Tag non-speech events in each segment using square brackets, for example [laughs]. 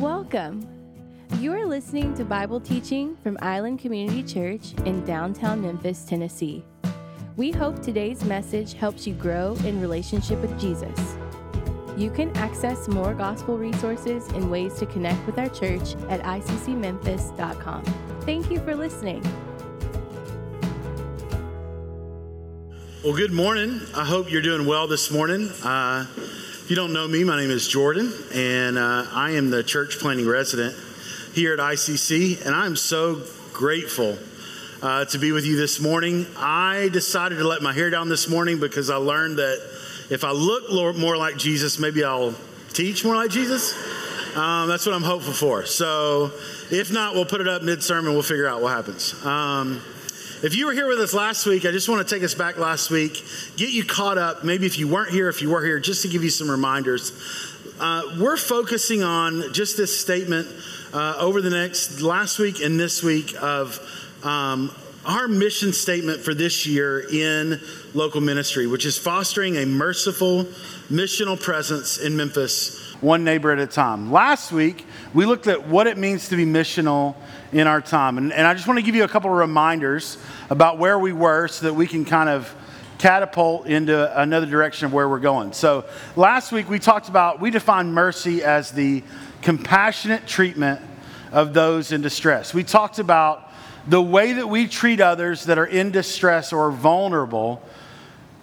Welcome. You are listening to Bible teaching from Island Community Church in downtown Memphis, Tennessee. We hope today's message helps you grow in relationship with Jesus. You can access more gospel resources and ways to connect with our church at iccmemphis.com. Thank you for listening. Well, good morning. I hope you're doing well this morning. Uh, if you don't know me, my name is Jordan, and uh, I am the church planting resident here at ICC, and I'm so grateful uh, to be with you this morning. I decided to let my hair down this morning because I learned that if I look more like Jesus, maybe I'll teach more like Jesus. Um, that's what I'm hopeful for. So, if not, we'll put it up mid sermon. We'll figure out what happens. Um, if you were here with us last week, I just want to take us back last week, get you caught up. Maybe if you weren't here, if you were here, just to give you some reminders. Uh, we're focusing on just this statement uh, over the next last week and this week of um, our mission statement for this year in local ministry, which is fostering a merciful missional presence in Memphis, one neighbor at a time. Last week, we looked at what it means to be missional in our time. And, and I just want to give you a couple of reminders about where we were so that we can kind of catapult into another direction of where we're going. So last week we talked about, we defined mercy as the compassionate treatment of those in distress. We talked about the way that we treat others that are in distress or vulnerable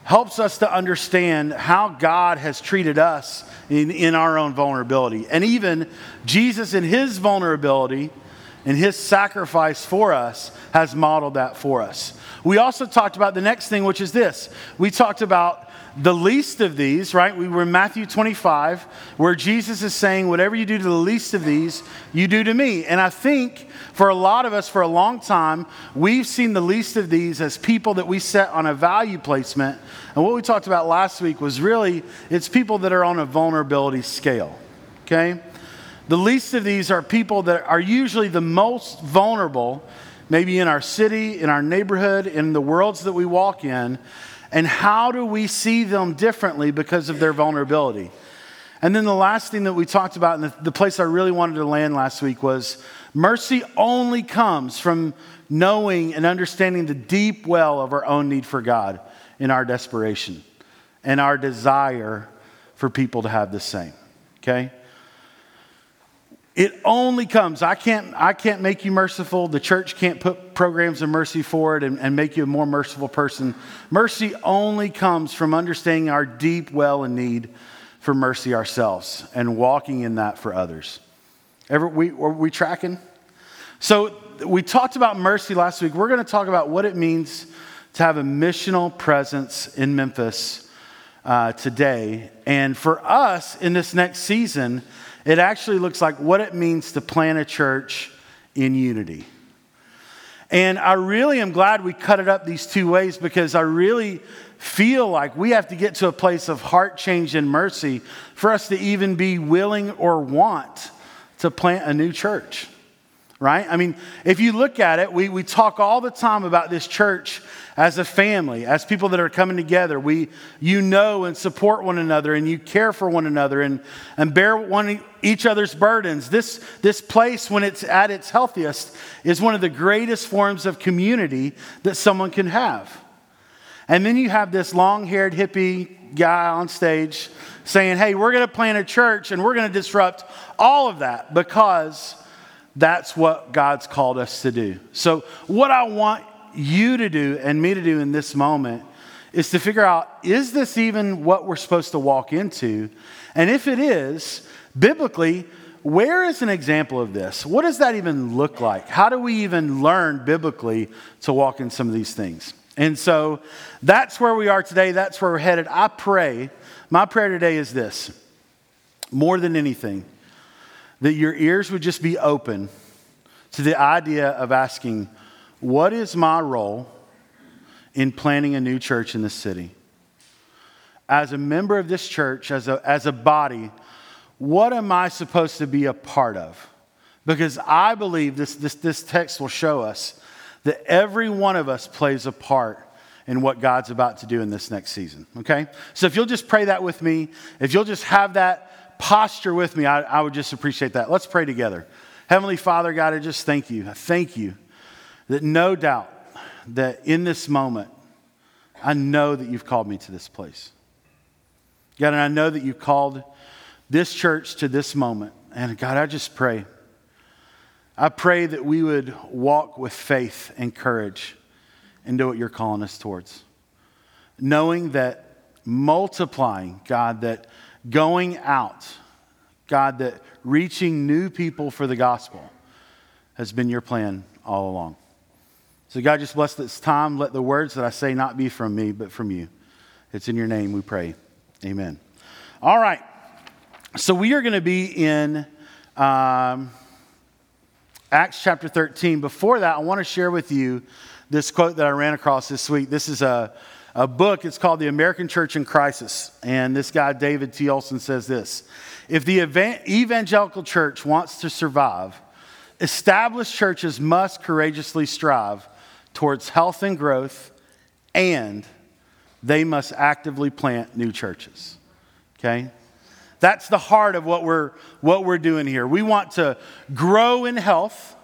helps us to understand how God has treated us in, in our own vulnerability. And even Jesus in his vulnerability and his sacrifice for us has modeled that for us. We also talked about the next thing, which is this. We talked about the least of these, right? We were in Matthew 25, where Jesus is saying, Whatever you do to the least of these, you do to me. And I think for a lot of us, for a long time, we've seen the least of these as people that we set on a value placement. And what we talked about last week was really, it's people that are on a vulnerability scale, okay? The least of these are people that are usually the most vulnerable, maybe in our city, in our neighborhood, in the worlds that we walk in. And how do we see them differently because of their vulnerability? And then the last thing that we talked about, and the, place I really wanted to land last week was mercy only comes from knowing and understanding the deep well of our own need for God in our desperation and our desire for people to have the same. Okay? It only comes. I can't, I can't make you merciful. The church can't put programs of mercy forward and, and make you a more merciful person. Mercy only comes from understanding our deep well and need for mercy ourselves and walking in that for others. Ever, we, are we tracking? So we talked about mercy last week. We're going to talk about what it means to have a missional presence in Memphis uh, today. And for us in this next season, it actually looks like what it means to plant a church in unity. And I really am glad we cut it up these two ways because I really feel like we have to get to a place of heart change and mercy for us to even be willing or want to plant a new church right? I mean, if you look at it, we, we talk all the time about this church as a family, as people that are coming together. We, you know and support one another and you care for one another and, and bear one, each other's burdens. This, this place, when it's at its healthiest, is one of the greatest forms of community that someone can have. And then you have this long haired hippie guy on stage saying, hey, we're going to plant a church and we're going to disrupt all of that because that's what God's called us to do. So, what I want you to do and me to do in this moment is to figure out is this even what we're supposed to walk into? And if it is, biblically, where is an example of this? What does that even look like? How do we even learn biblically to walk in some of these things? And so that's where we are today. That's where we're headed. I pray, my prayer today is this more than anything that your ears would just be open to the idea of asking, What is my role in planting a new church in this city? As a member of this church, as a, as a body, what am I supposed to be a part of? Because I believe this, this, this text will show us that every one of us plays a part in what God's about to do in this next season. Okay? So if you'll just pray that with me, if you'll just have that posture with me, I, I would just appreciate that. Let's pray together. Heavenly Father, God, I just thank you. I thank you that no doubt that in this moment, I know that you've called me to this place. God, and I know that you've called this church to this moment. And God, I just pray. I pray that we would walk with faith and courage and do what you're calling us towards. Knowing that multiplying, God, that going out, God, that reaching new people for the gospel has been your plan all along. So, God, just bless this time. Let the words that I say not be from me, but from you. It's in your name we pray. Amen. All right. So, we are going to be in um, Acts chapter 13. Before that, I want to share with you this quote that I ran across this week. This is a, a book. It's called The American Church in Crisis. And this guy, David T. Olson, says this If the evangelical church wants to survive, established churches must courageously strive towards health and growth, and they must actively plant new churches. Okay? That's the heart of what we're, what we're doing here. We want to grow in health,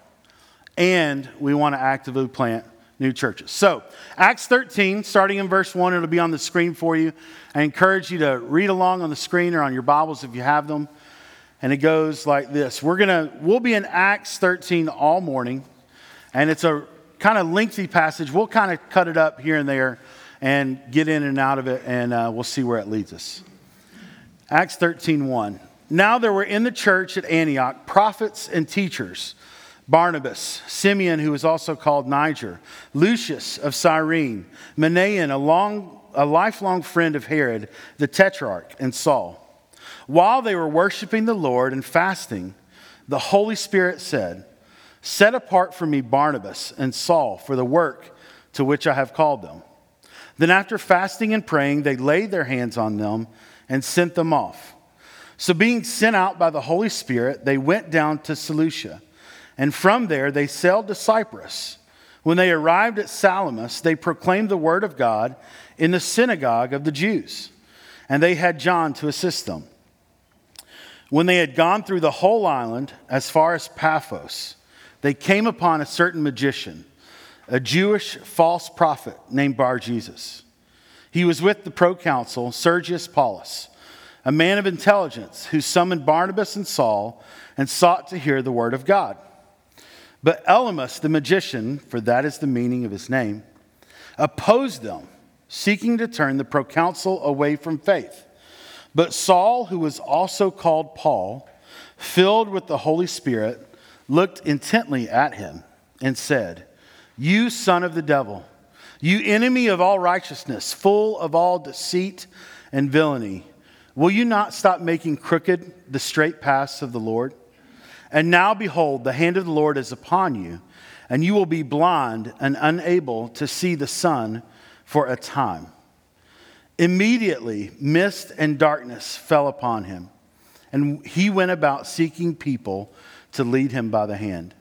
and we want to actively plant new churches. So, Acts 13, starting in verse 1, it'll be on the screen for you. I encourage you to read along on the screen or on your Bibles if you have them. And it goes like this. We're going to we'll be in Acts 13 all morning, and it's a kind of lengthy passage. We'll kind of cut it up here and there and get in and out of it, and uh, we'll see where it leads us. Acts 13 1. Now there were in the church at Antioch prophets and teachers Barnabas, Simeon, who was also called Niger, Lucius of Cyrene, Manaen, a, long, a lifelong friend of Herod, the tetrarch, and Saul. While they were worshiping the Lord and fasting, the Holy Spirit said, Set apart for me Barnabas and Saul for the work to which I have called them. Then, after fasting and praying, they laid their hands on them and sent them off. So, being sent out by the Holy Spirit, they went down to Seleucia and from there they sailed to Cyprus. When they arrived at Salamis, they proclaimed the word of God in the synagogue of the Jews, and they had John to assist them. When they had gone through the whole island as far as Paphos, they came upon a certain magician, a Jewish false prophet named Bar Jesus. He was with the proconsul Sergius Paulus, a man of intelligence who summoned Barnabas and Saul and sought to hear the word of God. But Elymas, the magician, for that is the meaning of his name, opposed them, seeking to turn the proconsul away from faith. But Saul, who was also called Paul, filled with the Holy Spirit, looked intently at him and said, You son of the devil, you enemy of all righteousness, full of all deceit and villainy, will you not stop making crooked the straight paths of the Lord? And now, behold, the hand of the Lord is upon you, and you will be blind and unable to see the sun for a time. Immediately, mist and darkness fell upon him, and he went about seeking people to lead him by the hand.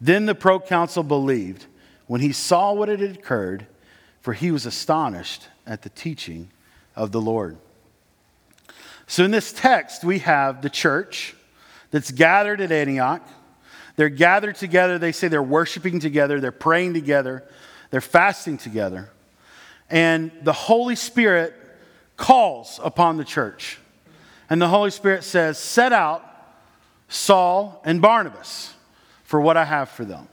Then the proconsul believed when he saw what had occurred, for he was astonished at the teaching of the Lord. So, in this text, we have the church that's gathered at Antioch. They're gathered together. They say they're worshiping together, they're praying together, they're fasting together. And the Holy Spirit calls upon the church. And the Holy Spirit says, Set out Saul and Barnabas for what I have for them.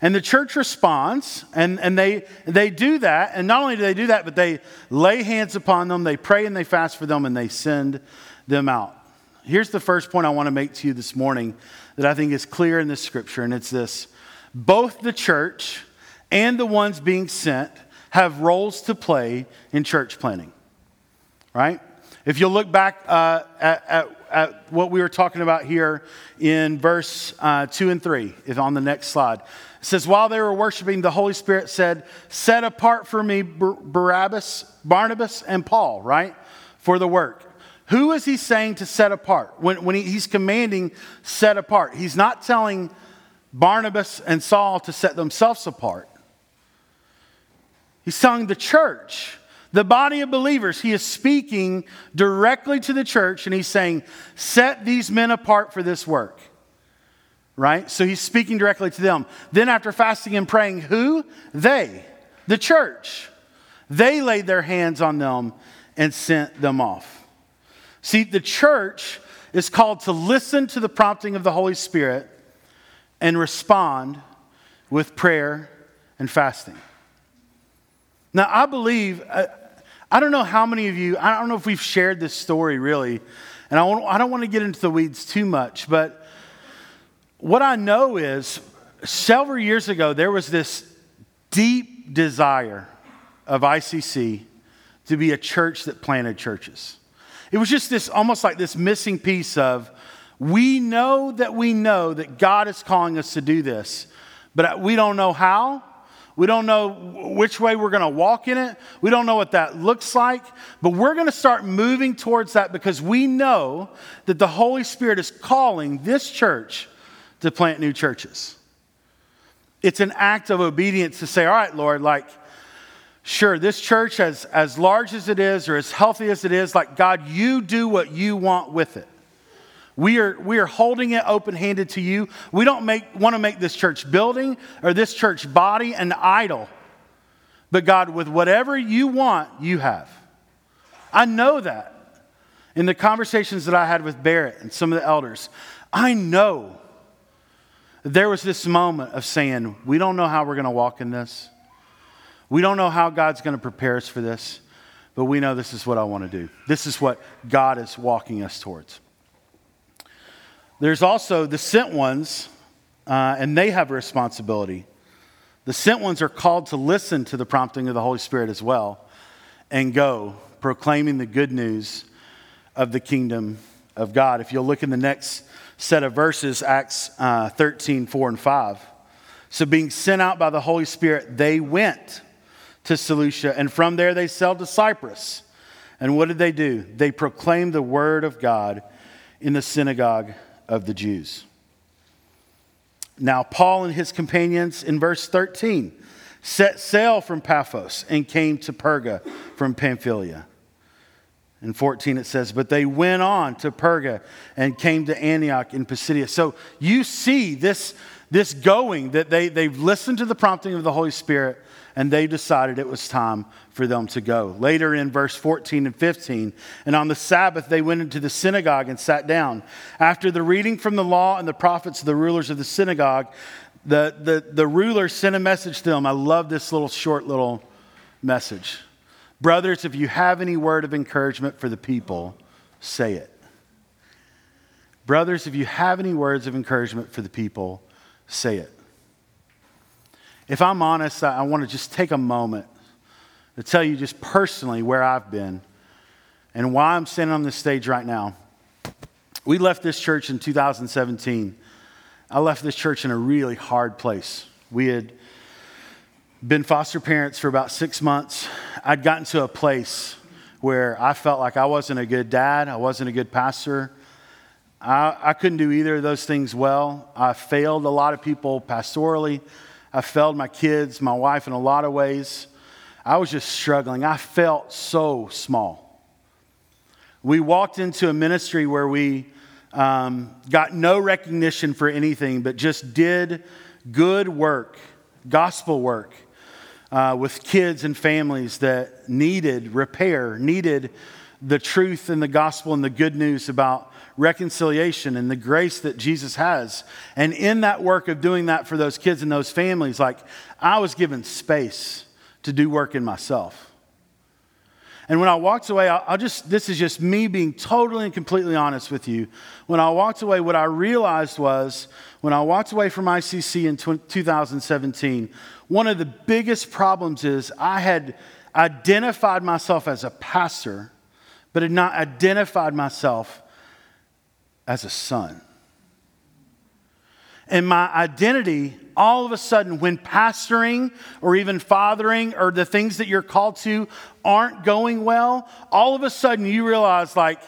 And the church responds, and, and they, they do that. And not only do they do that, but they lay hands upon them, they pray and they fast for them, and they send them out. Here's the first point I want to make to you this morning that I think is clear in this scripture, and it's this both the church and the ones being sent have roles to play in church planting, right? If you look back uh, at, at, at, what we were talking about here in verse uh, 2 and 3, if on the next slide, it says, While they were worshiping, the Holy Spirit said, Set apart for me Barabbas, Barnabas, and Paul, right? For the work. Who is he saying to set apart? When, when he, he's commanding set apart, he's not telling Barnabas and Saul to set themselves apart. He's telling the church, the body of believers. He is speaking directly to the church and he's saying, Set these men apart for this work. Right? So he's speaking directly to them. Then, after fasting and praying, who? They, the church. They laid their hands on them and sent them off. See, the church is called to listen to the prompting of the Holy Spirit and respond with prayer and fasting. Now, I believe, I, I, don't know how many of you, I don't know if we've shared this story really, and I, want, I don't want to get into the weeds too much, but what I know is several years ago, there was this deep desire of ICC to be a church that planted churches. It was just this almost like this missing piece of we know that we know that God is calling us to do this, but we don't know how. We don't know which way we're going to walk in it. We don't know what that looks like, but we're going to start moving towards that because we know that the Holy Spirit is calling this church to plant new churches. It's an act of obedience to say, All right, Lord, like, sure, this church, as, as large as it is or as healthy as it is, like, God, you do what you want with it. We are, we are holding it open handed to you. We don't make, want to make this church building or this church body an idol. But God, with whatever you want, you have. I know that in the conversations that I had with Barrett and some of the elders. I know there was this moment of saying, We don't know how we're going to walk in this. We don't know how God's going to prepare us for this, but we know this is what I want to do. This is what God is walking us towards. There's also the sent ones, uh, and they have a responsibility. The sent ones are called to listen to the prompting of the Holy Spirit as well and go proclaiming the good news of the kingdom of God. If you'll look in the next set of verses, Acts uh, 13, 4 and 5. So, being sent out by the Holy Spirit, they went to Seleucia, and from there they sailed to Cyprus. And what did they do? They proclaimed the word of God in the synagogue of the Jews. Now, Paul and his companions in verse 13 set sail from Paphos and came to Perga from Pamphylia. In 14, it says, But they went on to Perga and came to Antioch in Pisidia. So you see this, this going that they, they've listened to the prompting of the Holy Spirit and they decided it was time for them to go. Later in verse 14 and 15, and on the Sabbath they went into the synagogue and sat down. After the reading from the law and the prophets, of the rulers of the synagogue, the, the, the ruler sent a message to them. I love this little short little message. Brothers, if you have any word of encouragement for the people, say it. Brothers, if you have any words of encouragement for the people, say it. If I'm honest, I, want to just take a moment to tell you just personally where I've been and why I'm standing on this stage right now. We left this church in 2017. I left this church in a really hard place. We had been foster parents for about six months. I'd gotten to a place where I felt like I wasn't a good dad, I wasn't a good pastor. I, I couldn't do either of those things well. I failed a lot of people pastorally. I failed my kids, my wife in a lot of ways. I was just struggling. I felt so small. We walked into a ministry where we um, got no recognition for anything, but just did good work, gospel work uh, with kids and families that needed repair, needed the truth and the gospel and the good news about reconciliation and the grace that Jesus has. And in that work of doing that for those kids and those families, like I was given space to do work in myself. And when I walked away, I'll just, this is just me being totally and completely honest with you. When I walked away, what I realized was when I walked away from ICC in 2017, one of the biggest problems is I had identified myself as a pastor, but had not identified myself as a son. And my identity, all of a sudden, when pastoring or even fathering or the things that you're called to aren't going well, all of a sudden you realize, like,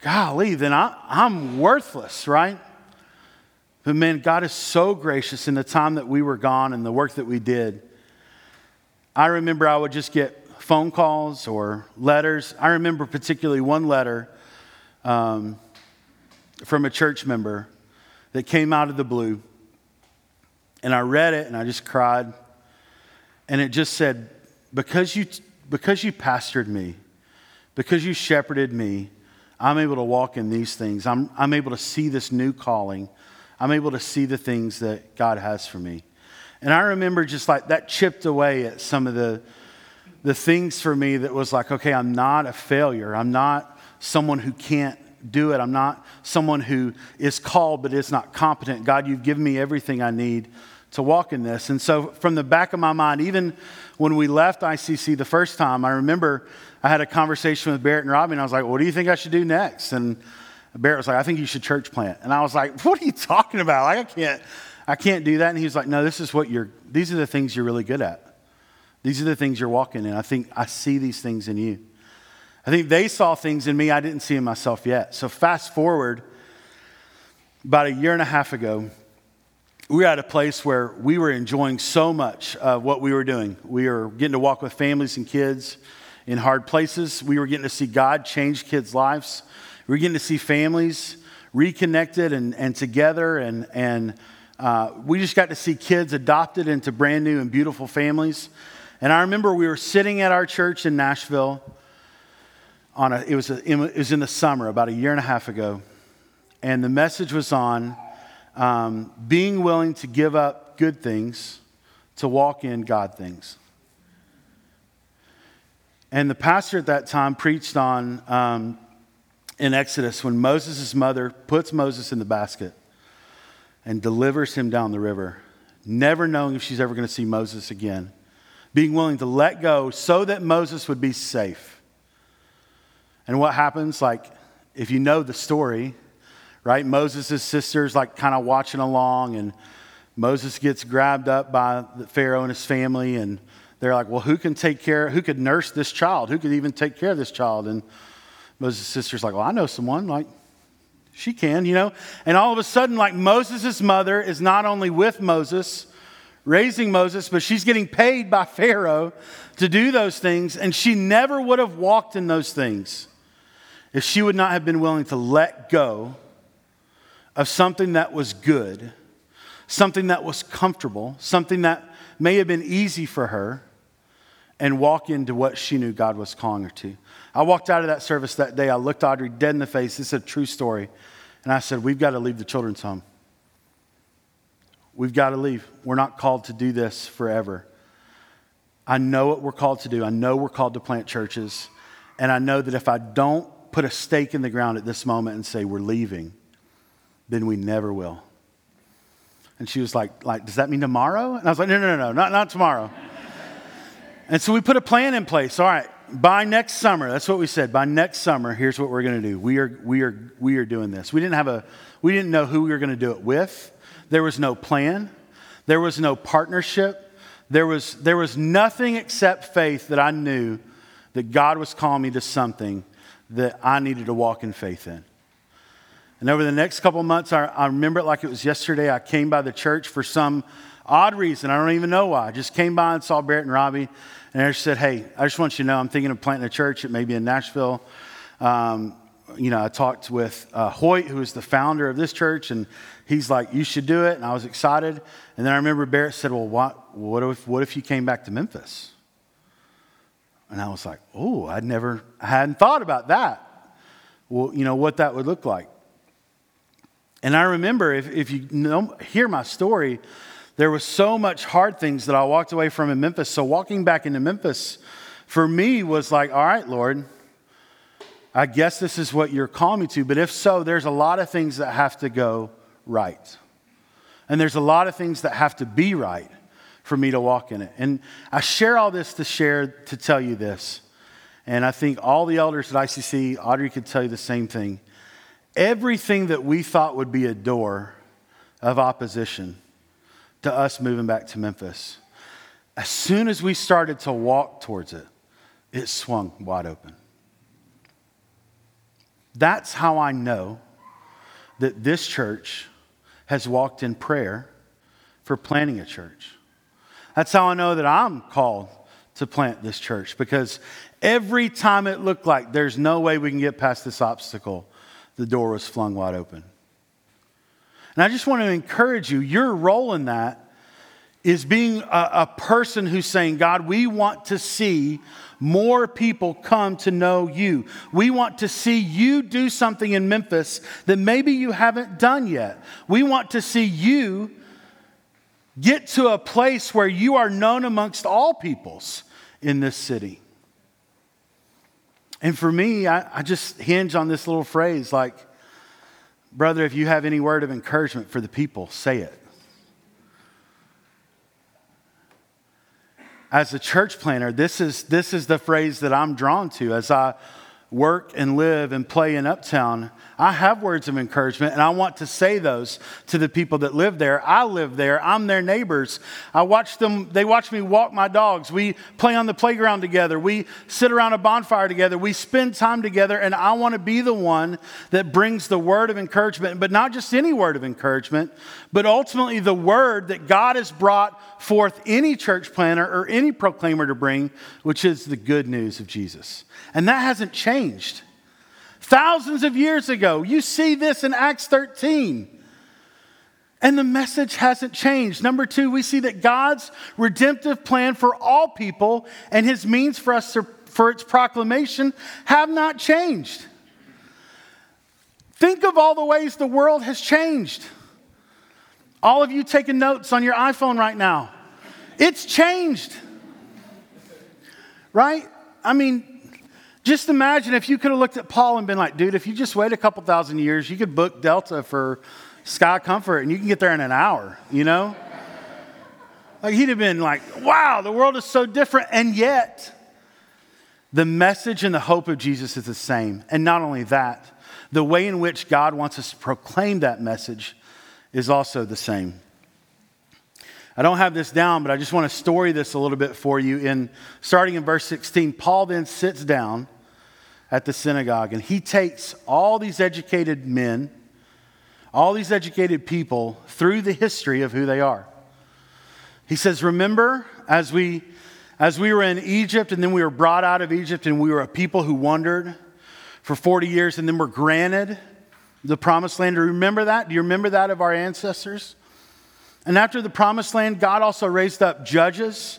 golly, then I, I'm worthless, right? But man, God is so gracious in the time that we were gone and the work that we did. I remember I would just get phone calls or letters. I remember particularly one letter um, from a church member that came out of the blue. And I read it and I just cried. And it just said, Because you, because you pastored me, because you shepherded me, I'm able to walk in these things. I'm, I'm able to see this new calling. I'm able to see the things that God has for me. And I remember just like that chipped away at some of the, the things for me that was like, okay, I'm not a failure. I'm not someone who can't do it. I'm not someone who is called but is not competent. God, you've given me everything I need to walk in this. And so, from the back of my mind, even when we left ICC the first time, I remember I had a conversation with Barrett and Robbie, and I was like, What do you think I should do next? And Barrett was like, I think you should church plant. And I was like, [laughs] What are you talking about? Like, I can't, I can't do that. And he was like, No, this is what you're, these are the things you're really good at. These are the things you're walking in. I think I see these things in you. I think they saw things in me I didn't see in myself yet. So, fast forward about a year and a half ago, we were at a place where we were enjoying so much of what we were doing. We were getting to walk with families and kids in hard places. We were getting to see God change kids' lives. We were getting to see families reconnected and, and together. And, and uh, we just got to see kids adopted into brand new and beautiful families. And I remember we were sitting at our church in Nashville. On a, it, was a, it was in the summer, about a year and a half ago. And the message was on um, being willing to give up good things to walk in God things. And the pastor at that time preached on um, in Exodus when Moses' mother puts Moses in the basket and delivers him down the river, never knowing if she's ever going to see Moses again, being willing to let go so that Moses would be safe. And what happens, like, if you know the story, right? Moses' sisters, like, kind of watching along, and Moses gets grabbed up by Pharaoh and his family, and they're like, well, who can take care, who could nurse this child? Who could even take care of this child? And Moses' sister's like, well, I know someone. Like, she can, you know? And all of a sudden, like, Moses' mother is not only with Moses, raising Moses, but she's getting paid by Pharaoh to do those things. And she never would have walked in those things if she would not have been willing to let go of something that was good, something that was comfortable, something that may have been easy for her and walk into what she knew God was calling her to. I walked out of that service that day. I looked Audrey dead in the face. This is a true story. And I said, We've got to leave the children's home. We've got to leave. We're not called to do this forever. I know what we're called to do. I know we're called to plant churches. And I know that if I don't put a stake in the ground at this moment and say we're leaving, then we never will. And she was like, like, does that mean tomorrow? And I was like, no, no, no, no, not, not tomorrow. [laughs] And so we put a plan in place. All right, by next summer, that's what we said. By next summer, here's what we're going to do. We are, we are, we are doing this. We didn't have a, we didn't know who we were going to do it with. There was no plan. There was no partnership. There was, there was nothing except faith that I knew that God was calling me to something that I needed to walk in faith in. And over the next couple months, I, I remember it like it was yesterday. I came by the church for some odd reason. I don't even know why. I just came by and saw Barrett and Robbie and I said, hey, I just want you to know I'm thinking of planting a church. It may be in Nashville. Um, you know, I talked with uh, Hoyt, who is the founder of this church, and he's like, you should do it. And I was excited. And then I remember Barrett said, well, what, what, if, what if you came back to Memphis? And I was like, oh, I'd never, I hadn't thought about that. Well, you know, what that would look like. And I remember, if, if you know, hear my story, there was so much hard things that I walked away from in Memphis. So walking back into Memphis for me was like, all right, Lord, I guess this is what you're calling me to. But if so, there's a lot of things that have to go right. And there's a lot of things that have to be right for me to walk in it. And I share all this to share to tell you this. And I think all the elders at ICC, Audrey could tell you the same thing. Everything that we thought would be a door of opposition to us moving back to Memphis. As soon as we started to walk towards it, it swung wide open. That's how I know that this church has walked in prayer for planting a church. That's how I know that I'm called to plant this church because every time it looked like there's no way we can get past this obstacle, the door was flung wide open. And I just want to encourage you your role in that is being a, a, person who's saying, God, we want to see more people come to know you. We want to see you do something in Memphis that maybe you haven't done yet. We want to see you get to a place where you are known amongst all peoples in this city. And for me, I, I just hinge on this little phrase like, brother, if you have any word of encouragement for the people, say it. as a church planter, this is, this is the phrase that I'm drawn to as I work and live and play in Uptown. I have words of encouragement, and I want to say those to the people that live there. I live there. I'm their neighbors. I watch them, they watch me walk my dogs. We play on the playground together. We sit around a bonfire together. We spend time together, and I want to be the one that brings the word of encouragement, but not just any word of encouragement, but ultimately the word that God has brought forth any church planter or any proclaimer to bring, which is the good news of Jesus. And that hasn't changed thousands of years ago. You see this in Acts 13. And the message hasn't changed. Number two, we see that God's redemptive plan for all people and his means for us to, for its proclamation have not changed. Think of all the ways the world has changed. All of you taking notes on your iPhone right now. It's changed. Right? I mean, just imagine if you could have looked at Paul and been like, dude, if you just wait a couple thousand years, you could book Delta for Sky Comfort and you can get there in an hour, you know? like he'd have been like, wow, the world is so different. And yet, the message and the hope of Jesus is the same. And not only that, the way in which God wants us to proclaim that message is also the same. I don't have this down, but I just want to story this a little bit for you. In starting in verse 16, Paul then sits down at the synagogue and he takes all these educated men, all these educated people through the history of who they are. He says, Remember, as we as we were in Egypt and then we were brought out of Egypt and we were a people who wandered for 40 years and then were granted the promised land. Do you remember that? Do you remember that of our ancestors? And after the promised land, God also raised up judges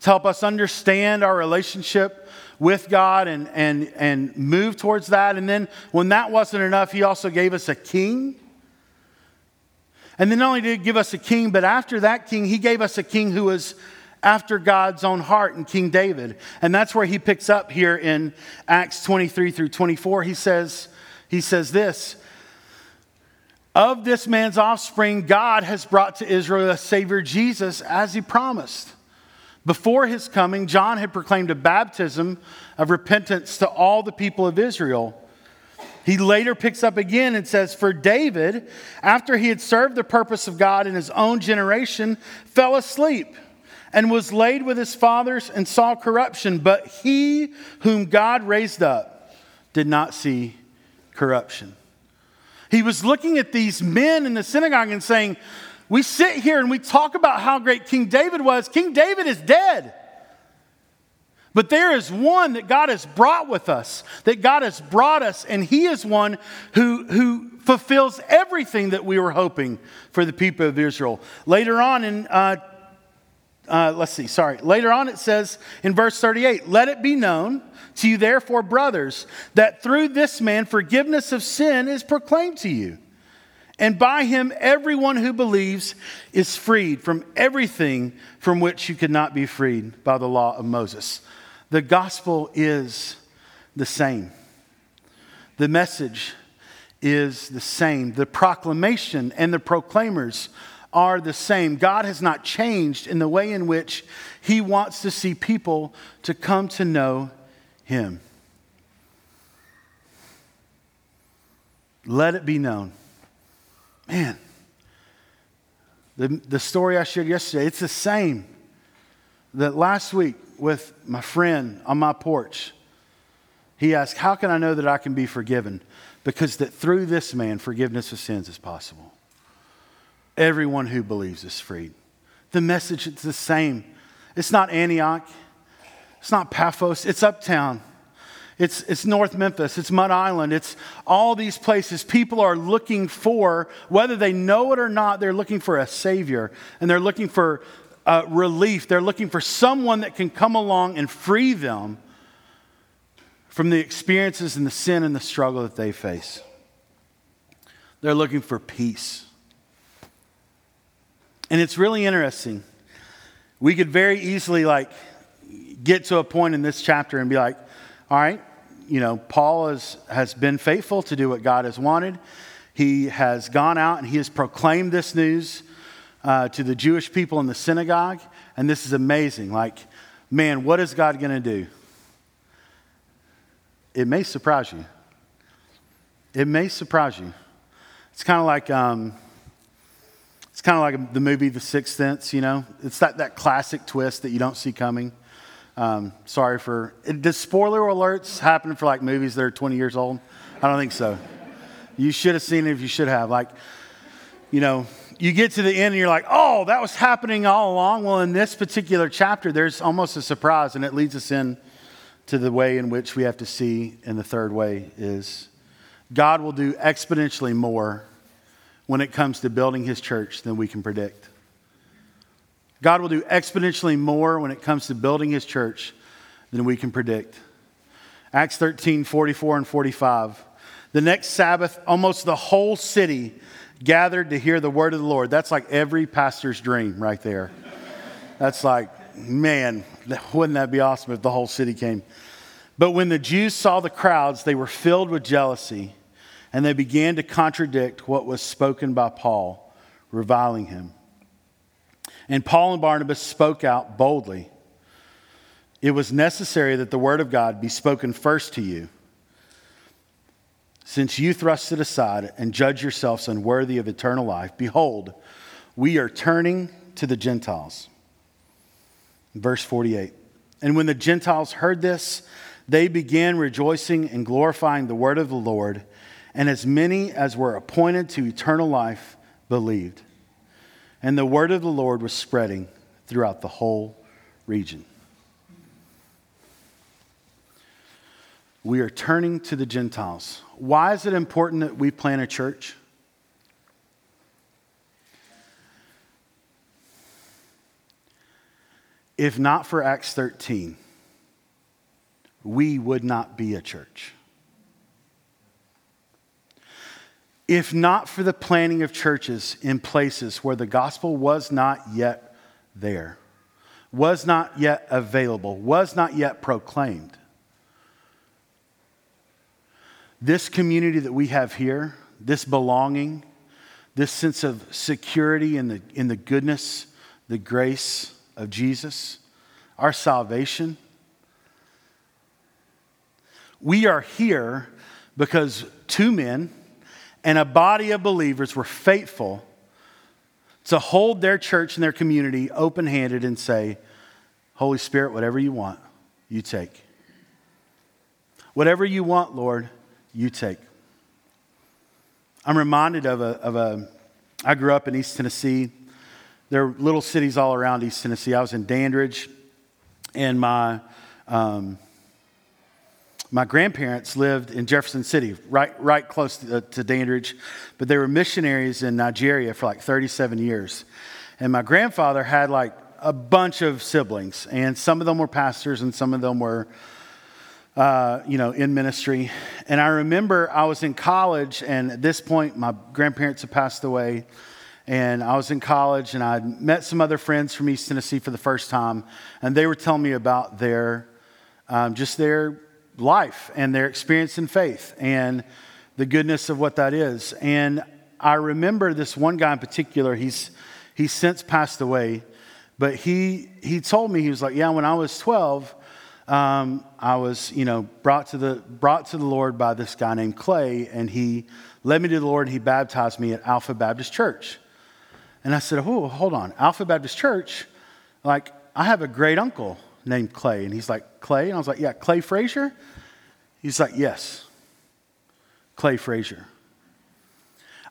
to help us understand our relationship with God and, and, and move towards that. And then when that wasn't enough, He also gave us a king. And then not only did He give us a king, but after that king, He gave us a king who was after God's own heart in King David. And that's where He picks up here in Acts 23 through 24. He says, he says this of this man's offspring, God has brought to Israel a Savior, Jesus, as he promised. Before his coming, John had proclaimed a baptism of repentance to all the people of Israel. He later picks up again and says, For David, after he had served the purpose of God in his own generation, fell asleep and was laid with his fathers and saw corruption. But he whom God raised up did not see corruption. He was looking at these men in the synagogue and saying, We sit here and we talk about how great King David was. King David is dead. But there is one that God has brought with us, that God has brought us, and He is one who, who fulfills everything that we were hoping for the people of Israel. Later on in, uh, uh, let's see, sorry. Later on it says in verse 38 Let it be known to you, therefore, brothers, that through this man forgiveness of sin is proclaimed to you. And by him, everyone who believes is freed from everything from which you could not be freed by the law of Moses. The gospel is the same. The message is the same. The proclamation and the proclaimers are the same. God has not changed in the way in which he wants to see people to come to know him. Let it be known. Man, the, the story I shared yesterday, it's the same. That last week with my friend on my porch, he asked, How can I know that I can be forgiven? Because that through this man, forgiveness of sins is possible. Everyone who believes is freed. The message is the same. It's not Antioch. It's not Paphos, it's uptown. It's, it's North Memphis, it's Mud Island, it's all these places. People are looking for, whether they know it or not, they're looking for a Savior and they're looking for uh, relief. They're looking for someone that can come along and free them from the experiences and the sin and the struggle that they face. They're looking for peace. And it's really interesting. We could very easily like get to a point in this chapter and be like, all right, you know, Paul has, has been faithful to do what God has wanted. He has gone out and he has proclaimed this news uh, to the Jewish people in the synagogue. And this is amazing. Like, man, what is God going to do? It may surprise you. It may surprise you. It's kind of like, um, kind of like the movie The Sixth Sense, you know? It's that, that classic twist that you don't see coming. Um, sorry for. Does spoiler alerts happen for like movies that are 20 years old? I don't think so. You should have seen it if you should have. Like, you know, you get to the end and you're like, oh, that was happening all along. Well, in this particular chapter, there's almost a surprise, and it leads us in to the way in which we have to see in the third way is God will do exponentially more when it comes to building his church than we can predict. God will do exponentially more when it comes to building his church than we can predict. Acts 13, 44 and 45. The next Sabbath, almost the whole city gathered to hear the word of the Lord. That's like every pastor's dream right there. That's like, man, wouldn't that be awesome if the whole city came? But when the Jews saw the crowds, they were filled with jealousy and they began to contradict what was spoken by Paul, reviling him. And Paul and Barnabas spoke out boldly. It was necessary that the word of God be spoken first to you. Since you thrust it aside and judge yourselves unworthy of eternal life, behold, we are turning to the Gentiles. Verse 48. And when the Gentiles heard this, they began rejoicing and glorifying the word of the Lord, and as many as were appointed to eternal life believed. And the word of the Lord was spreading throughout the whole region. We are turning to the Gentiles. Why is it important that we plant a church? If not for Acts 13, we would not be a church. If not for the planting of churches in places where the gospel was not yet there, was not yet available, was not yet proclaimed. This community that we have here, this belonging, this sense of security in the, in the goodness, the grace of Jesus, our salvation, we are here because two men, and a body of believers were faithful to hold their church and their community open handed and say, Holy Spirit, whatever you want, you take. Whatever you want, Lord, you take. I'm reminded of a, of a I grew up in East Tennessee. There are little cities all around East Tennessee. I was in Dandridge, and my um, my grandparents lived in Jefferson City, right, right close to, uh, to Dandridge, but they were missionaries in Nigeria for like 37 years. And my grandfather had like a bunch of siblings, and some of them were pastors, and some of them were, uh, you know, in ministry. And I remember I was in college, and at this point, my grandparents had passed away, and I was in college, and I met some other friends from East Tennessee for the first time, and they were telling me about their, um, just their life and their experience in faith and the goodness of what that is. And I remember this one guy in particular, he's, he's since passed away, but he, he told me, he was like, Yeah, when I was 12, um, I was, you know, brought to, the, brought to the Lord by this guy named Clay, and he led me to the Lord he baptized me at Alpha Baptist Church. And I said, Oh, hold on, Alpha Baptist Church? Like, I have a great uncle named Clay. And he's like, Clay? And I was like, Yeah, Clay Frazier? He's like, Yes, Clay Frazier.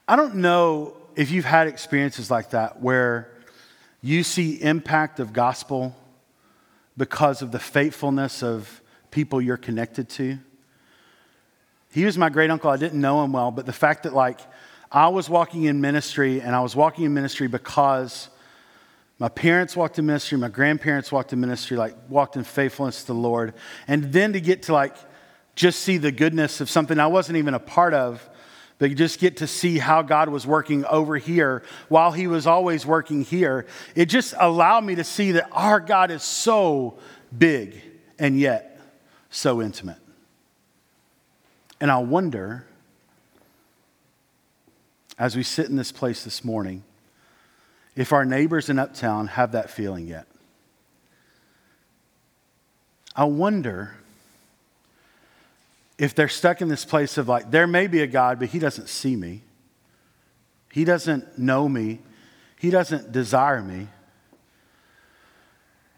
I don't know if you've had experiences like that where you see impact of gospel because of the faithfulness of people you're connected to. He was my great uncle. I didn't know him well, but the fact that, like, I was walking in ministry and I was walking in ministry because my parents walked in ministry, my grandparents walked in ministry, like, walked in faithfulness to the Lord. And then to get to, like, just see the goodness of something I wasn't even a part of, but just get to see how God was working over here while He was always working here. It just allowed me to see that our God is so big and yet so intimate. And I wonder, as we sit in this place this morning, if our neighbors in Uptown have that feeling yet. I wonder if they're stuck in this place of like, there may be a God, but he doesn't see me. He doesn't know me. He doesn't desire me.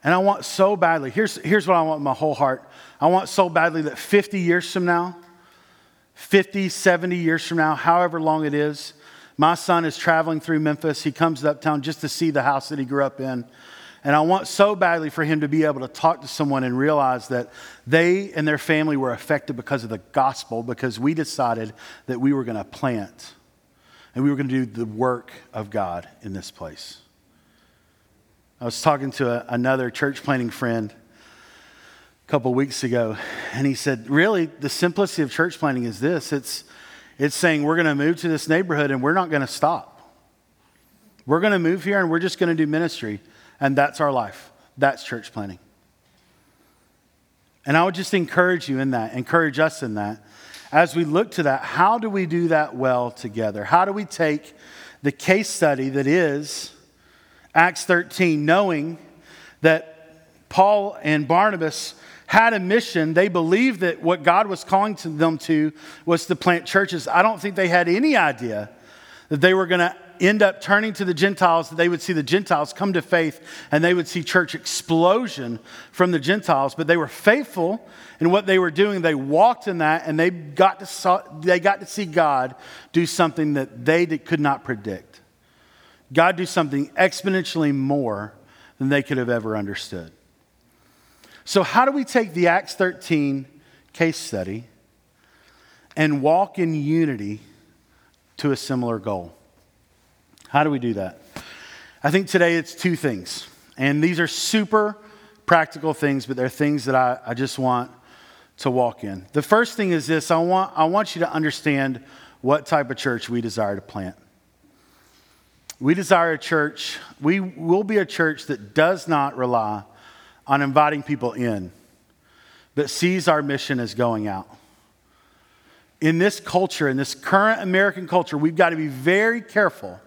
And I want so badly, here's, here's what I want my whole heart. I want so badly that 50 years from now, 50, 70 years from now, however long it is, my son is traveling through Memphis. He comes to Uptown just to see the house that he grew up in. And I want so badly for him to be able to talk to someone and realize that they and their family were affected because of the gospel, because we decided that we were going to plant and we were going to do the work of God in this place. I was talking to a, another church planting friend a couple weeks ago, and he said, Really, the simplicity of church planting is this it's, it's saying we're going to move to this neighborhood and we're not going to stop. We're going to move here and we're just going to do ministry. And that's our life. That's church planting. And I would just encourage you in that, encourage us in that. As we look to that, how do we do that well together? How do we take the case study that is Acts 13, knowing that Paul and Barnabas had a mission. They believed that what God was calling to them to was to plant churches. I don't think they had any idea that they were going to end up turning to the Gentiles, that they would see the Gentiles come to faith and they would see church explosion from the Gentiles. But they were faithful in what they were doing. They walked in that and they got to, saw, they got to see God do something that they could not predict. God do something exponentially more than they could have ever understood. So, how do we take the Acts 13 case study and walk in unity to a similar goal? How do we do that? I think today it's two things. And these are super practical things, but they're things that I, I just want to walk in. The first thing is this I want, I want you to understand what type of church we desire to plant. We desire a church, we will be a church that does not rely on inviting people in, but sees our mission as going out. In this culture, in this current American culture, we've got to be very careful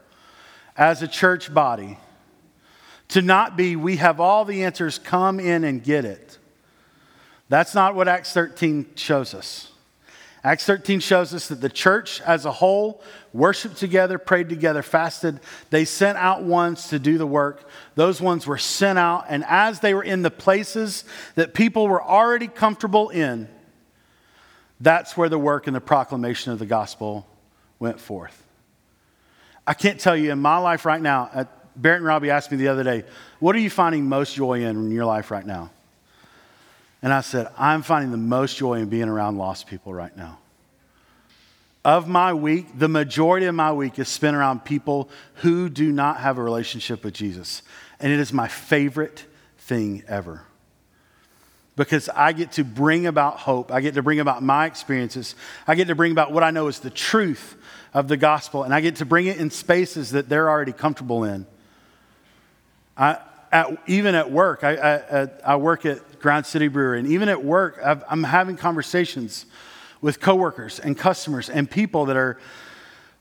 as a church body to not be, we have all the answers, come in and get it. That's not what Acts 13 shows us. Acts 13 shows us that the church as a whole worshiped together, prayed together, fasted. They sent out ones to do the work. Those ones were sent out, and as they were in the places that people were already comfortable in, that's where the work and the proclamation of the gospel went forth. I can't tell you in my life right now, Barrett and Robbie asked me the other day, What are you finding most joy in in your life right now? And I said, I'm finding the most joy in being around lost people right now. Of my week, the majority of my week is spent around people who do not have a relationship with Jesus. And it is my favorite thing ever. Because I get to bring about hope. I get to bring about my experiences. I get to bring about what I know is the truth of the gospel, and I get to bring it in spaces that they're already comfortable in. I, at, even at work, I, I, I, work at Grind City Brewery, and even at work, i am having conversations with coworkers and customers and people that are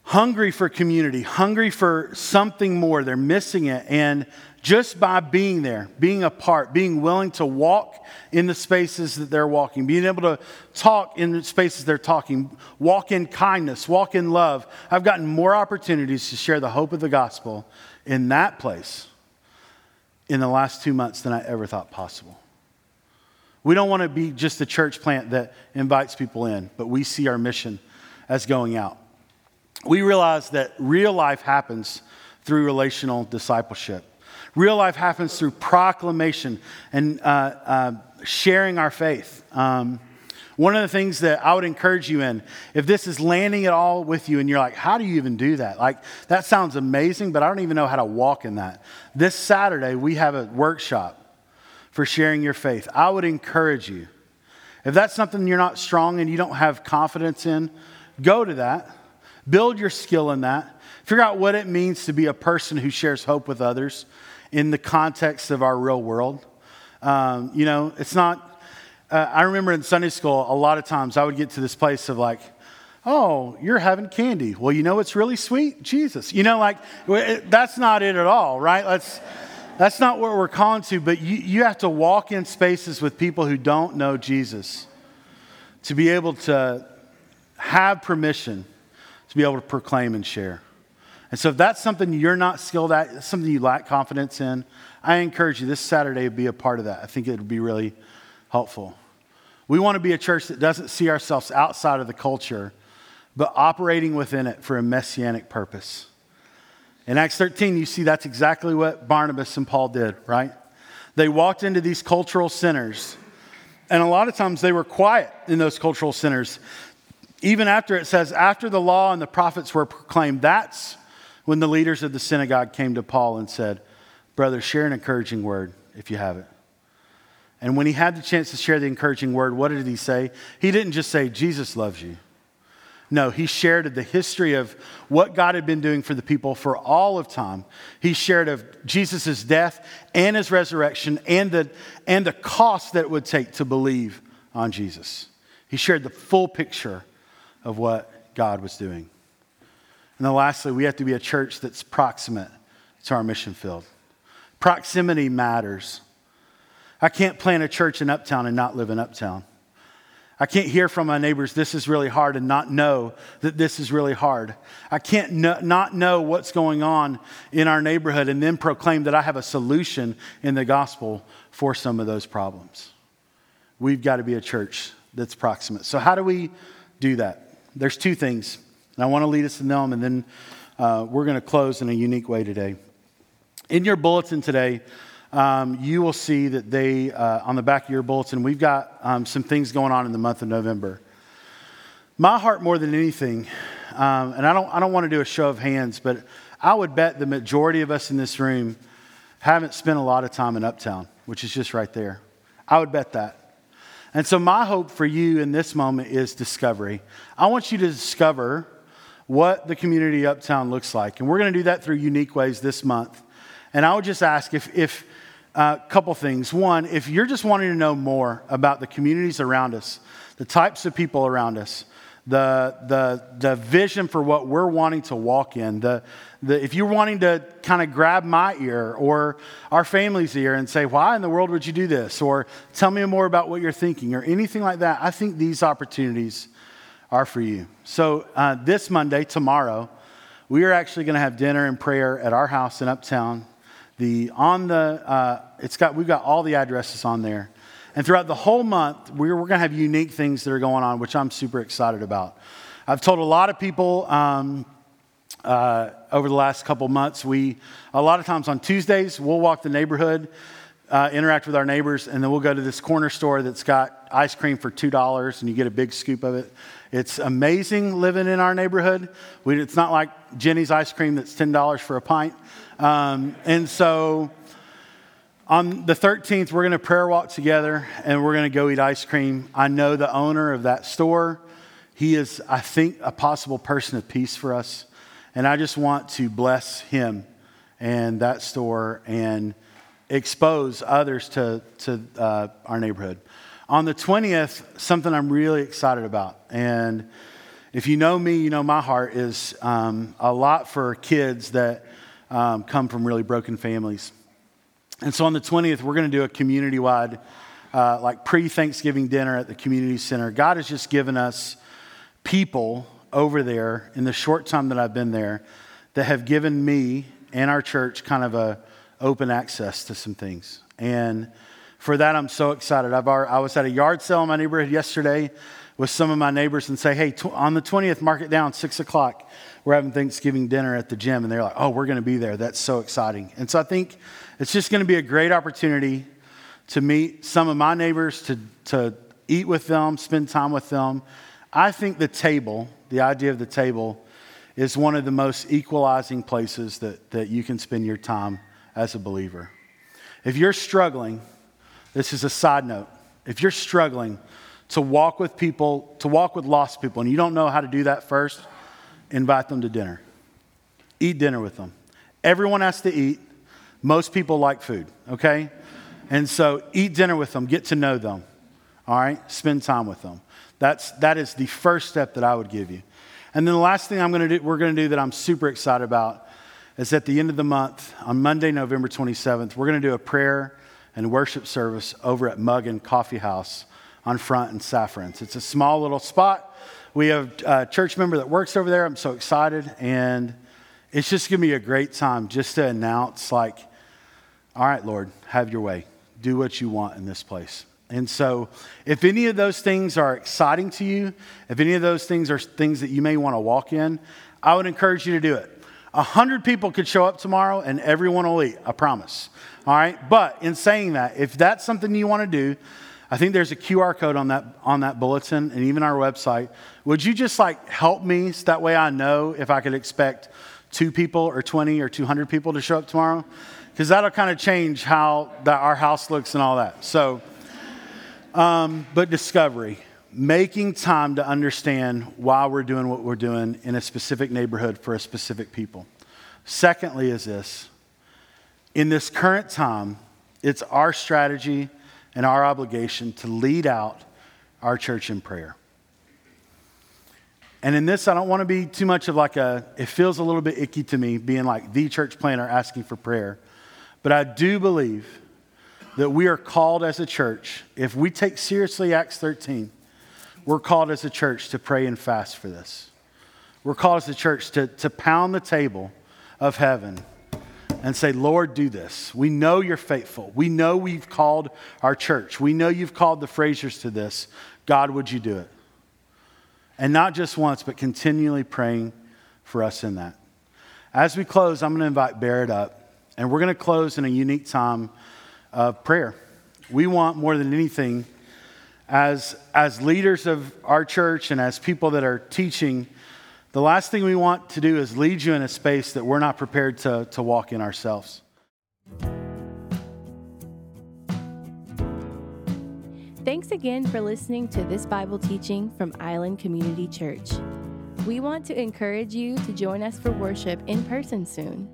hungry for community, hungry for something more. They're missing it, and just by being there, being a part, being willing to walk in the spaces that they're walking, being able to talk in the spaces they're talking, walk in kindness, walk in love. I've gotten more opportunities to share the hope of the gospel in that place in the last two months than I ever thought possible. We don't want to be just a church plant that invites people in, but we see our mission as going out. We realize that real life happens through relational discipleship. Real life happens through proclamation and uh, uh, sharing our faith. Um, one of the things that I would encourage you in, if this is landing at all with you and you're like, how do you even do that? Like, that sounds amazing, but I don't even know how to walk in that. This Saturday, we have a workshop for sharing your faith. I would encourage you. If that's something you're not strong and you don't have confidence in, go to that. Build your skill in that. Figure out what it means to be a person who shares hope with others in the context of our real world. Um, you know, it's not uh, I remember in Sunday school, a lot of times I would get to this place of like, oh, you're having candy. Well, you know what's really sweet? Jesus. You know, like, that's not it at all, right? That's, that's not what we're calling to, but you, you have to walk in spaces with people who don't know Jesus to be able to have permission to be able to proclaim and share. And so, if that's something you're not skilled at, something you lack confidence in, I encourage you this Saturday to be a part of that. I think it would be really helpful. We want to be a church that doesn't see ourselves outside of the culture, but operating within it for a messianic purpose. In Acts 13, you see that's exactly what Barnabas and Paul did, right? They walked into these cultural centers, and a lot of times they were quiet in those cultural centers. Even after it says, after the law and the prophets were proclaimed, that's when the leaders of the synagogue came to Paul and said, Brother, share an encouraging word if you have it. And when he had the chance to share the encouraging word, what did he say? He didn't just say, Jesus loves you. No, he shared the history of what God had been doing for the people for all of time. He shared of Jesus' death and his resurrection and the, and the cost that it would take to believe on Jesus. He shared the full picture of what God was doing. And then lastly, we have to be a church that's proximate to our mission field. Proximity matters. I can't plant a church in Uptown and not live in Uptown. I can't hear from my neighbors, this is really hard, and not know that this is really hard. I can't not know what's going on in our neighborhood and then proclaim that I have a solution in the gospel for some of those problems. We've got to be a church that's proximate. So, how do we do that? There's two things, and I want to lead us to them, and then uh, we're going to close in a unique way today. In your bulletin today, um, you will see that they, uh, on the back of your bulletin, we've got um, some things going on in the month of November. My heart, more than anything, um, and I don't, I don't want to do a show of hands, but I would bet the majority of us in this room haven't spent a lot of time in Uptown, which is just right there. I would bet that. And so, my hope for you in this moment is discovery. I want you to discover what the community Uptown looks like. And we're going to do that through unique ways this month. And I would just ask if, if a uh, couple things. One, if you're just wanting to know more about the communities around us, the types of people around us, the, the, the vision for what we're wanting to walk in, the, the, if you're wanting to kind of grab my ear or our family's ear and say, why in the world would you do this? Or tell me more about what you're thinking or anything like that, I think these opportunities are for you. So uh, this Monday, tomorrow, we are actually going to have dinner and prayer at our house in Uptown. The, on the, uh, it's got, we've got all the addresses on there. And throughout the whole month, we're, we're to have unique things that are going on, which I'm super excited about. I've told a lot of people um, uh, over the last couple months, we, a lot of times on Tuesdays, we'll walk the neighborhood, uh, interact with our neighbors, and then we'll go to this corner store that's got ice cream for $2 and you get a big scoop of it. It's amazing living in our neighborhood. We, it's not like Jeni's ice cream that's $10 for a pint. Um, and so on the 13th, we're going to prayer walk together and we're going to go eat ice cream. I know the owner of that store. He is, I think, a possible person of peace for us. And I just want to bless him and that store and expose others to, to uh, our neighborhood. On the 20th, something I'm really excited about. And if you know me, you know my heart is um, a lot for kids that um, come from really broken families. And so on the 20th, we're going to do a community wide, uh, like pre Thanksgiving dinner at the community center. God has just given us people over there in the short time that I've been there that have given me and our church kind of a open access to some things. And for that, I'm so excited. I've I was at a yard sale in my neighborhood yesterday with some of my neighbors and say, hey, tw- on the 20th, mark it down, 6 o'clock. we're having Thanksgiving dinner at the gym, and they're like, oh, we're going to be there. That's so exciting. And so I think it's just going to be a great opportunity to meet some of my neighbors, to, to eat with them, spend time with them. I think the table, the idea of the table, is one of the most equalizing places that, that you can spend your time as a believer. If you're struggling, this is a side note. If you're struggling to walk with people, to walk with lost people, and you don't know how to do that first, invite them to dinner. Eat dinner with them. Everyone has to eat. Most people like food, okay? And so eat dinner with them, get to know them, all right? Spend time with them. That's, that is the first step that I would give you. And then the last thing I'm gonna do, we're gonna do that I'm super excited about is at the end of the month, on Monday, November 27th, we're gonna do a prayer and worship service over at Muggin Coffee House on Front and Saffarans. It's a small little spot. We have a church member that works over there. I'm so excited. And it's just going to be a great time just to announce, like, all right, Lord, have your way. Do what you want in this place. And so, if any of those things are exciting to you, if any of those things are things that you may want to walk in, I would encourage you to do it. A hundred people could show up tomorrow and everyone will eat, I promise. All right? But in saying that, if that's something you want to do, I think there's a QR code on that on that bulletin and even our website. Would you just like help me so that way I know if I could expect two people or 20 or 200 people to show up tomorrow? Because that'll kind of change how that our house looks and all that. So, um, but discovery, making time to understand why we're doing what we're doing in a specific neighborhood for a specific people. Secondly, is this in this current time, it's our strategy and our obligation to lead out our church in prayer. And in this, I don't want to be too much of like a, it feels a little bit icky to me being like the church planter asking for prayer. But I do believe that we are called as a church, if we take seriously Acts 13, we're called as a church to pray and fast for this. We're called as a church to, to pound the table of heaven and say, Lord, do this. We know you're faithful. We know we've called our church. We know you've called the Fraziers to this. God, would you do it? And not just once, but continually praying for us in that. As we close, I'm going to invite Barrett up, and we're going to close in a unique time of prayer. We want more than anything, as, as leaders of our church and as people that are teaching the last thing we want to do is lead you in a space that we're not prepared to, to walk in ourselves. Thanks again for listening to this Bible teaching from Island Community Church. We want to encourage you to join us for worship in person soon.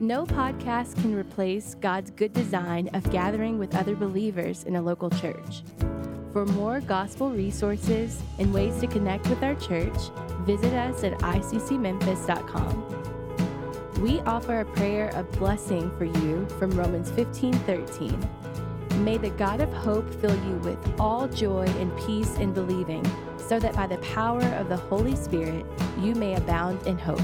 No podcast can replace God's good design of gathering with other believers in a local church. For more gospel resources and ways to connect with our church, visit us at iccmemphis.com. We offer a prayer of blessing for you from Romans 15:13. May the God of hope fill you with all joy and peace in believing, so that by the power of the Holy Spirit you may abound in hope.